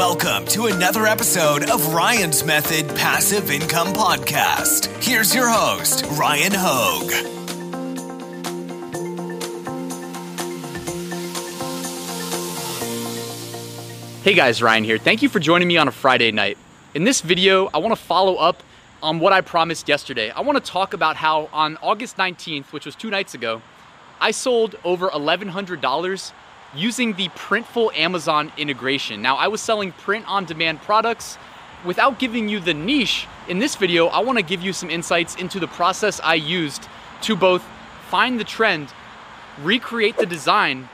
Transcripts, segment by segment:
Welcome to another episode of Ryan's Method Passive Income Podcast. Here's your host, Ryan Hogue. Hey guys, Ryan here. Thank you for joining me on a Friday night. In this video, I want to follow up on what I promised yesterday. I want to talk about how on August 19th, which was two nights ago, I sold over $1,100 using the Printful Amazon integration. Now, I was selling print on demand products. Without giving you the niche, in this video, I wanna give you some insights into the process I used to both find the trend, recreate the design,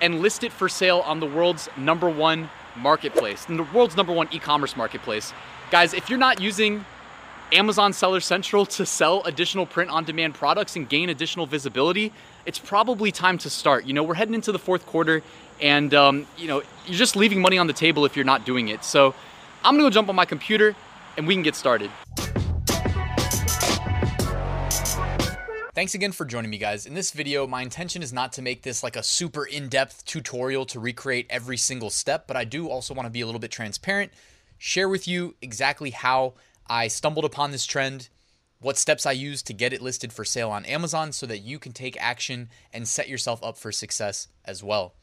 and list it for sale on the world's number one marketplace, the world's number one e commerce marketplace. Guys, if you're not using Amazon Seller Central to sell additional print on demand products and gain additional visibility, it's probably time to start. You know, we're heading into the fourth quarter and, um, you know, you're just leaving money on the table if you're not doing it. So I'm gonna go jump on my computer and we can get started. Thanks again for joining me guys. In this video, my intention is not to make this like a super in-depth tutorial to recreate every single step, but I do also wanna be a little bit transparent, share with you exactly how I stumbled upon this trend, what steps I used to get it listed for sale on Amazon so that you can take action and set yourself up for success as well.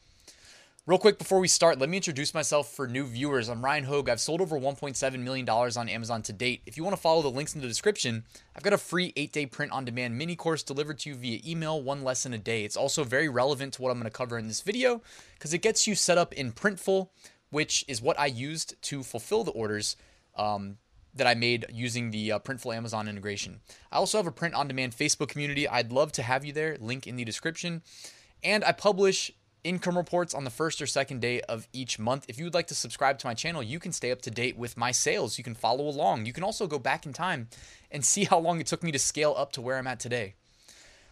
Real quick before we start, let me introduce myself for new viewers. I'm Ryan Hogue. I've sold over $1.7 million on Amazon to date. If you want to follow the links in the description, I've got a free eight day print on demand mini course delivered to you via email, one lesson a day. It's also very relevant to what I'm going to cover in this video because it gets you set up in Printful, which is what I used to fulfill the orders um, that I made using the uh, Printful Amazon integration. I also have a print on demand Facebook community. I'd love to have you there, link in the description. And I publish income reports on the first or second day of each month. If you would like to subscribe to my channel, you can stay up to date with my sales. You can follow along. You can also go back in time and see how long it took me to scale up to where I'm at today.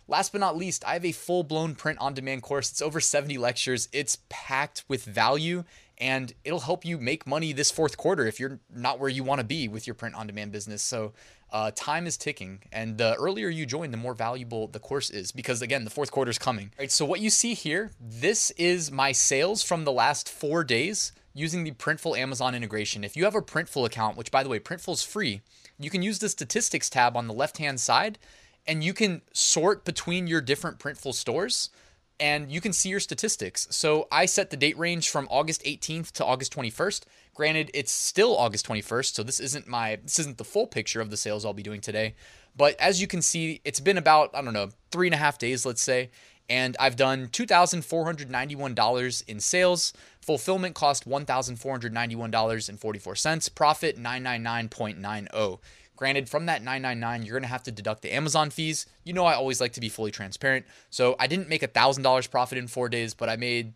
Last but not least, I have a full blown print on demand course. It's over 70 lectures. It's packed with value and it'll help you make money this fourth quarter if you're not where you want to be with your print on demand business. So, uh, time is ticking, and the earlier you join, the more valuable the course is because, again, the fourth quarter is coming. All right, so what you see here, this is my sales from the last four days using the Printful Amazon integration. If you have a Printful account, which by the way, Printful is free, you can use the statistics tab on the left hand side and you can sort between your different Printful stores and you can see your statistics. So I set the date range from August 18th to August 21st. Granted, it's still August 21st, so this isn't my this isn't the full picture of the sales I'll be doing today. But as you can see, it's been about I don't know three and a half days, let's say, and I've done two thousand four hundred ninety one dollars in sales. Fulfillment cost one thousand four hundred ninety one dollars and forty four cents. Profit nine nine nine point nine zero. Granted, from that 999, you're gonna have to deduct the Amazon fees. You know, I always like to be fully transparent. So I didn't make a thousand dollars profit in four days, but I made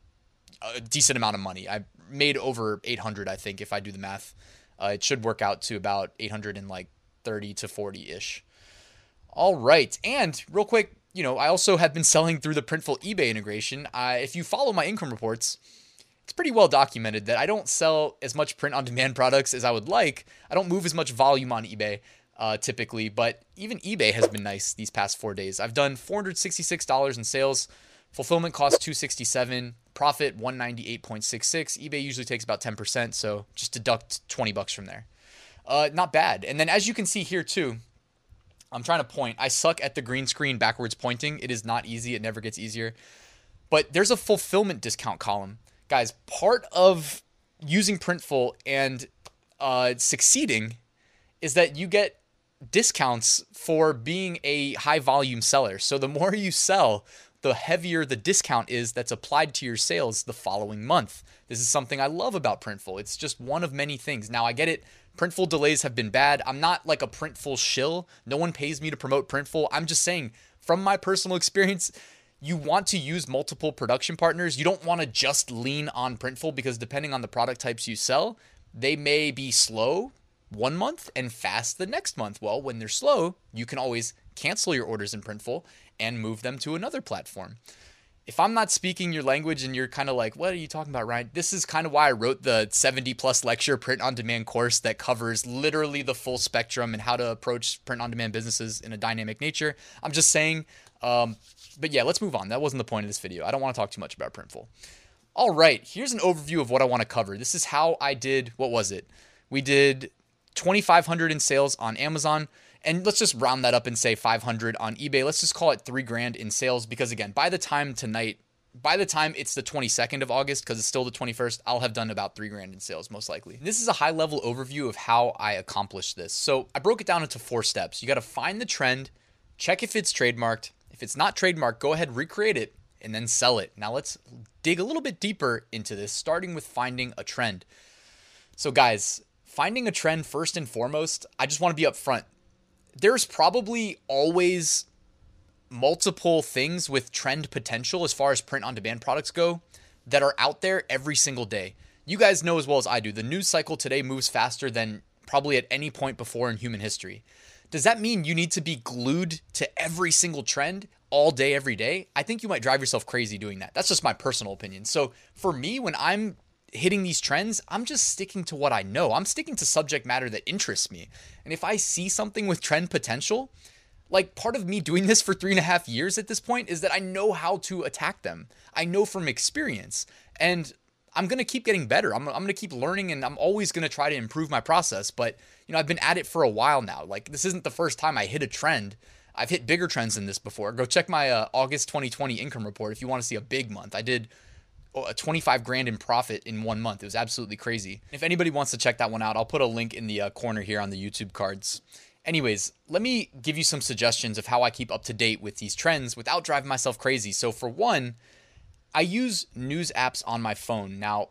a decent amount of money. I made over 800, I think, if I do the math. Uh, it should work out to about 830 to 40 ish. All right, and real quick, you know, I also have been selling through the Printful eBay integration. Uh, if you follow my income reports, it's pretty well documented that I don't sell as much print on demand products as I would like. I don't move as much volume on eBay uh, typically, but even eBay has been nice these past four days. I've done $466 in sales, fulfillment cost 267, profit 198.66. eBay usually takes about 10%, so just deduct 20 bucks from there. Uh, not bad. And then as you can see here too, I'm trying to point. I suck at the green screen backwards pointing. It is not easy. It never gets easier. But there's a fulfillment discount column guys, part of using Printful and uh, succeeding is that you get discounts for being a high volume seller. So the more you sell, the heavier the discount is that's applied to your sales the following month. This is something I love about Printful. It's just one of many things. Now I get it. Printful delays have been bad. I'm not like a Printful shill. No one pays me to promote Printful. I'm just saying from my personal experience, you want to use multiple production partners. You don't want to just lean on Printful because depending on the product types you sell, they may be slow one month and fast the next month. Well, when they're slow, you can always cancel your orders in Printful and move them to another platform. If I'm not speaking your language and you're kind of like, what are you talking about, Ryan? This is kind of why I wrote the 70 plus lecture print on demand course that covers literally the full spectrum and how to approach print on demand businesses in a dynamic nature. I'm just saying um, but yeah, let's move on. That wasn't the point of this video. I don't want to talk too much about Printful. All right, here's an overview of what I want to cover. This is how I did, what was it? We did 2,500 in sales on Amazon. And let's just round that up and say 500 on eBay. Let's just call it three grand in sales because, again, by the time tonight, by the time it's the 22nd of August, because it's still the 21st, I'll have done about three grand in sales, most likely. This is a high level overview of how I accomplished this. So I broke it down into four steps. You got to find the trend, check if it's trademarked. If it's not trademarked, go ahead, recreate it, and then sell it. Now let's dig a little bit deeper into this, starting with finding a trend. So, guys, finding a trend first and foremost, I just want to be upfront. There's probably always multiple things with trend potential as far as print on demand products go that are out there every single day. You guys know as well as I do, the news cycle today moves faster than probably at any point before in human history. Does that mean you need to be glued to every single trend all day, every day? I think you might drive yourself crazy doing that. That's just my personal opinion. So for me, when I'm hitting these trends, I'm just sticking to what I know. I'm sticking to subject matter that interests me. And if I see something with trend potential, like part of me doing this for three and a half years at this point is that I know how to attack them. I know from experience. And I'm going to keep getting better. I'm, I'm going to keep learning and I'm always going to try to improve my process. But, you know, I've been at it for a while now. Like, this isn't the first time I hit a trend. I've hit bigger trends than this before. Go check my uh, August 2020 income report if you want to see a big month. I did oh, a 25 grand in profit in one month. It was absolutely crazy. If anybody wants to check that one out, I'll put a link in the uh, corner here on the YouTube cards. Anyways, let me give you some suggestions of how I keep up to date with these trends without driving myself crazy. So, for one, I use news apps on my phone. Now,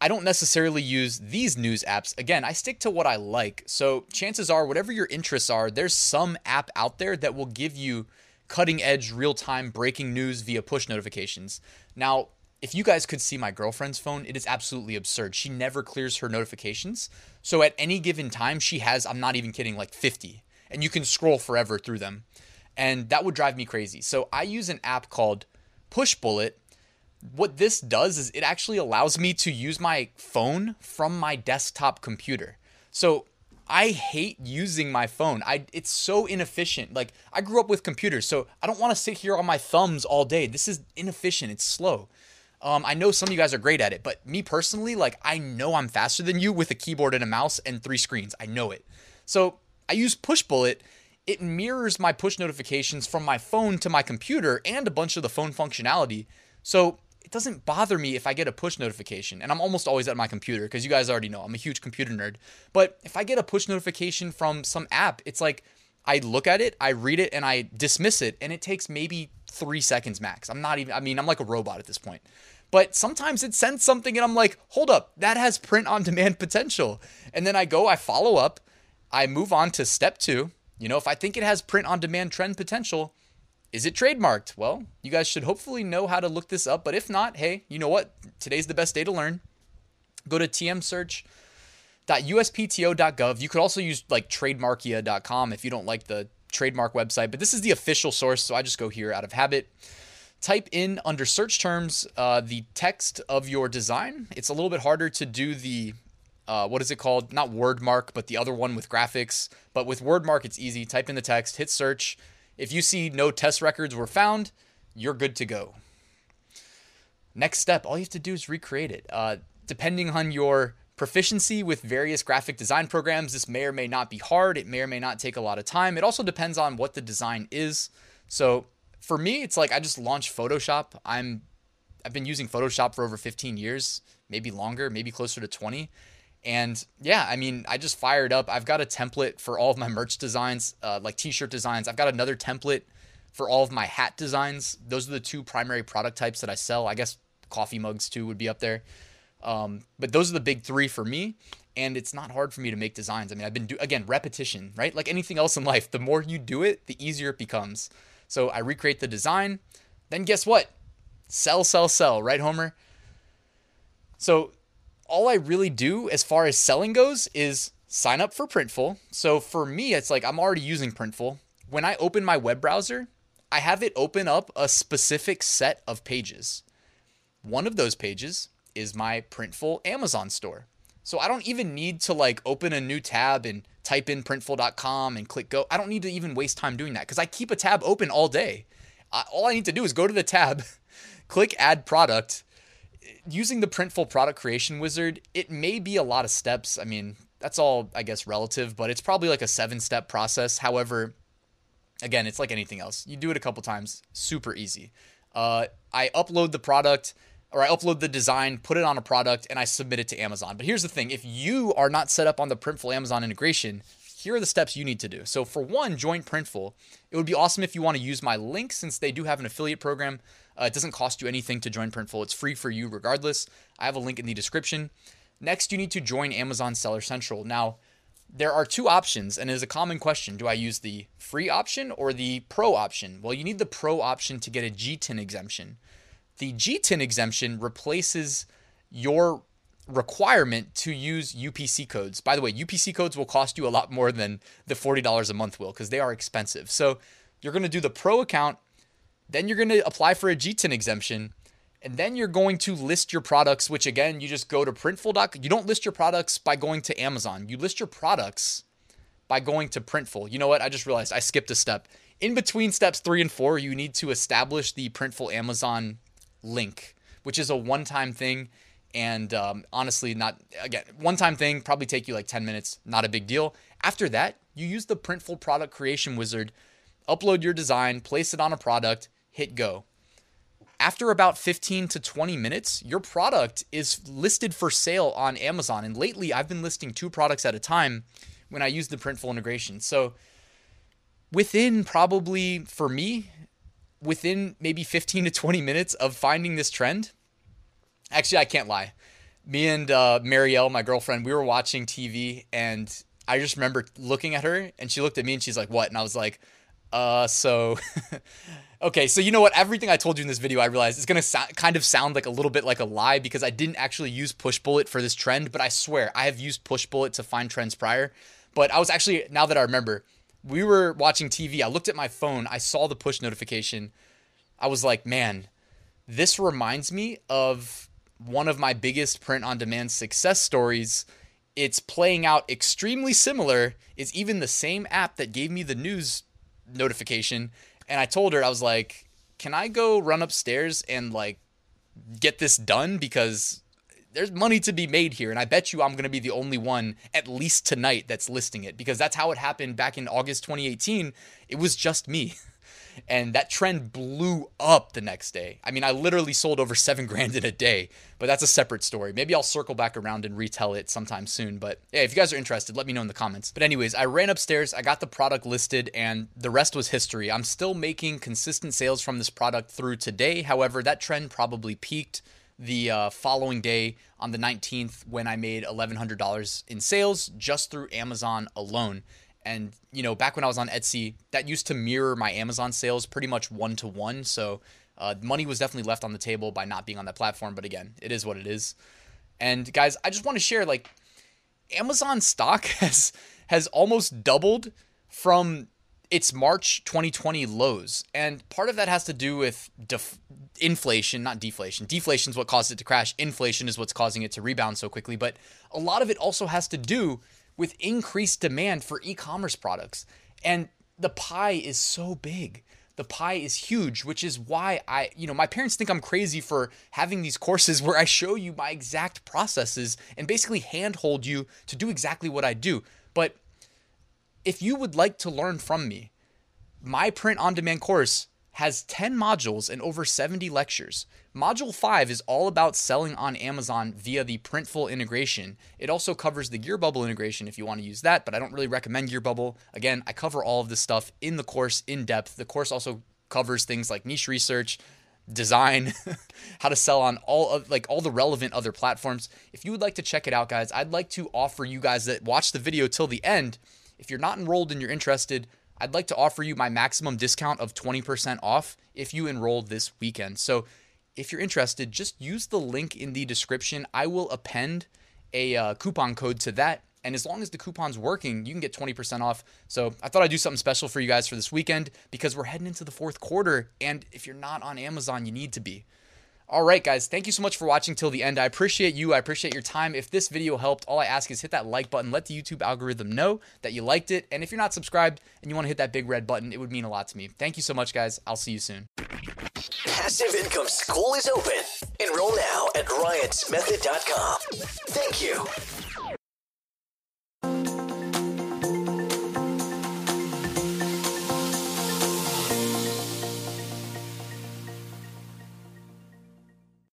I don't necessarily use these news apps. Again, I stick to what I like. So, chances are, whatever your interests are, there's some app out there that will give you cutting edge, real time breaking news via push notifications. Now, if you guys could see my girlfriend's phone, it is absolutely absurd. She never clears her notifications. So at any given time, she has, I'm not even kidding, like 50. And you can scroll forever through them. And that would drive me crazy. So I use an app called Pushbullet. What this does is it actually allows me to use my phone from my desktop computer. So I hate using my phone. I it's so inefficient. Like I grew up with computers, so I don't want to sit here on my thumbs all day. This is inefficient. It's slow. Um, I know some of you guys are great at it, but me personally, like I know I'm faster than you with a keyboard and a mouse and three screens. I know it. So I use Pushbullet. It mirrors my push notifications from my phone to my computer and a bunch of the phone functionality. So it doesn't bother me if I get a push notification. And I'm almost always at my computer because you guys already know I'm a huge computer nerd. But if I get a push notification from some app, it's like I look at it, I read it, and I dismiss it, and it takes maybe three seconds max. I'm not even, I mean, I'm like a robot at this point. But sometimes it sends something and I'm like, hold up, that has print on demand potential. And then I go, I follow up, I move on to step two. You know, if I think it has print on demand trend potential, is it trademarked? Well, you guys should hopefully know how to look this up. But if not, hey, you know what? Today's the best day to learn. Go to tmsearch.uspto.gov. You could also use like trademarkia.com if you don't like the trademark website, but this is the official source, so I just go here out of habit. Type in under search terms uh, the text of your design. It's a little bit harder to do the uh, what is it called? Not WordMark, but the other one with graphics. But with WordMark, it's easy. Type in the text, hit search. If you see no TESS records were found, you're good to go. Next step, all you have to do is recreate it. Uh, depending on your proficiency with various graphic design programs. This may or may not be hard. It may or may not take a lot of time. It also depends on what the design is. So for me, it's like I just launched Photoshop. I'm I've been using Photoshop for over 15 years, maybe longer, maybe closer to 20. And yeah, I mean, I just fired up. I've got a template for all of my merch designs, uh, like t-shirt designs. I've got another template for all of my hat designs. Those are the two primary product types that I sell. I guess coffee mugs too would be up there. Um, but those are the big three for me. And it's not hard for me to make designs. I mean, I've been do again repetition, right? Like anything else in life, the more you do it, the easier it becomes. So I recreate the design. Then guess what? Sell, sell, sell, right, Homer? So all I really do as far as selling goes is sign up for Printful. So for me, it's like I'm already using Printful. When I open my web browser, I have it open up a specific set of pages. One of those pages is my Printful Amazon store. So I don't even need to like open a new tab and type in printful.com and click go. I don't need to even waste time doing that because I keep a tab open all day. I, all I need to do is go to the tab, click add product. Using the Printful product creation wizard, it may be a lot of steps. I mean, that's all, I guess, relative, but it's probably like a seven step process. However, again, it's like anything else. You do it a couple times, super easy. Uh, I upload the product or I upload the design, put it on a product, and I submit it to Amazon. But here's the thing if you are not set up on the Printful Amazon integration, here are the steps you need to do. So, for one, join Printful. It would be awesome if you want to use my link since they do have an affiliate program. Uh, it doesn't cost you anything to join Printful, it's free for you regardless. I have a link in the description. Next, you need to join Amazon Seller Central. Now, there are two options, and it is a common question do I use the free option or the pro option? Well, you need the pro option to get a GTIN exemption. The GTIN exemption replaces your requirement to use UPC codes. By the way, UPC codes will cost you a lot more than the $40 a month will because they are expensive. So you're going to do the pro account, then you're going to apply for a GTIN exemption, and then you're going to list your products, which again, you just go to printful.com. You don't list your products by going to Amazon. You list your products by going to Printful. You know what? I just realized I skipped a step. In between steps three and four, you need to establish the Printful Amazon link, which is a one time thing and um, honestly not again one time thing probably take you like 10 minutes not a big deal after that you use the printful product creation wizard upload your design place it on a product hit go after about 15 to 20 minutes your product is listed for sale on amazon and lately i've been listing two products at a time when i use the printful integration so within probably for me within maybe 15 to 20 minutes of finding this trend Actually, I can't lie. Me and uh, Marielle, my girlfriend, we were watching TV, and I just remember looking at her, and she looked at me, and she's like, "What?" And I was like, "Uh, so." okay, so you know what? Everything I told you in this video, I realized it's gonna so- kind of sound like a little bit like a lie because I didn't actually use Pushbullet for this trend, but I swear I have used Pushbullet to find trends prior. But I was actually now that I remember, we were watching TV. I looked at my phone. I saw the push notification. I was like, man, this reminds me of one of my biggest print on demand success stories. It's playing out extremely similar. It's even the same app that gave me the news notification. And I told her, I was like, can I go run upstairs and like get this done? Because there's money to be made here. And I bet you I'm going to be the only one, at least tonight, that's listing it because that's how it happened back in August 2018. It was just me. and that trend blew up the next day. I mean, I literally sold over seven grand in a day, but that's a separate story. Maybe I'll circle back around and retell it sometime soon. But yeah, if you guys are interested, let me know in the comments. But, anyways, I ran upstairs, I got the product listed, and the rest was history. I'm still making consistent sales from this product through today. However, that trend probably peaked the uh, following day on the 19th when I made $1,100 in sales just through Amazon alone. And you know, back when I was on Etsy, that used to mirror my Amazon sales pretty much one to one. So uh, money was definitely left on the table by not being on that platform. But again, it is what it is. And guys, I just want to share like Amazon stock has has almost doubled from its March 2020 lows. And part of that has to do with def- inflation, not deflation. Deflation is what caused it to crash. Inflation is what's causing it to rebound so quickly. But a lot of it also has to do with increased demand for e commerce products. And the pie is so big. The pie is huge, which is why I, you know, my parents think I'm crazy for having these courses where I show you my exact processes and basically handhold you to do exactly what I do. But if you would like to learn from me, my print on demand course has 10 modules and over 70 lectures. Module 5 is all about selling on Amazon via the Printful integration. It also covers the Gearbubble integration if you want to use that, but I don't really recommend Gearbubble. Again, I cover all of this stuff in the course in depth. The course also covers things like niche research, design, how to sell on all of like all the relevant other platforms. If you would like to check it out, guys, I'd like to offer you guys that watch the video till the end. If you're not enrolled and you're interested, I'd like to offer you my maximum discount of 20% off if you enroll this weekend. So if you're interested, just use the link in the description. I will append a uh, coupon code to that. And as long as the coupon's working, you can get 20% off. So I thought I'd do something special for you guys for this weekend because we're heading into the fourth quarter. And if you're not on Amazon, you need to be. All right, guys, thank you so much for watching till the end. I appreciate you. I appreciate your time. If this video helped, all I ask is hit that like button. Let the YouTube algorithm know that you liked it. And if you're not subscribed and you want to hit that big red button, it would mean a lot to me. Thank you so much, guys. I'll see you soon. Passive Income School is open. Enroll now at ryansmethod.com. Thank you.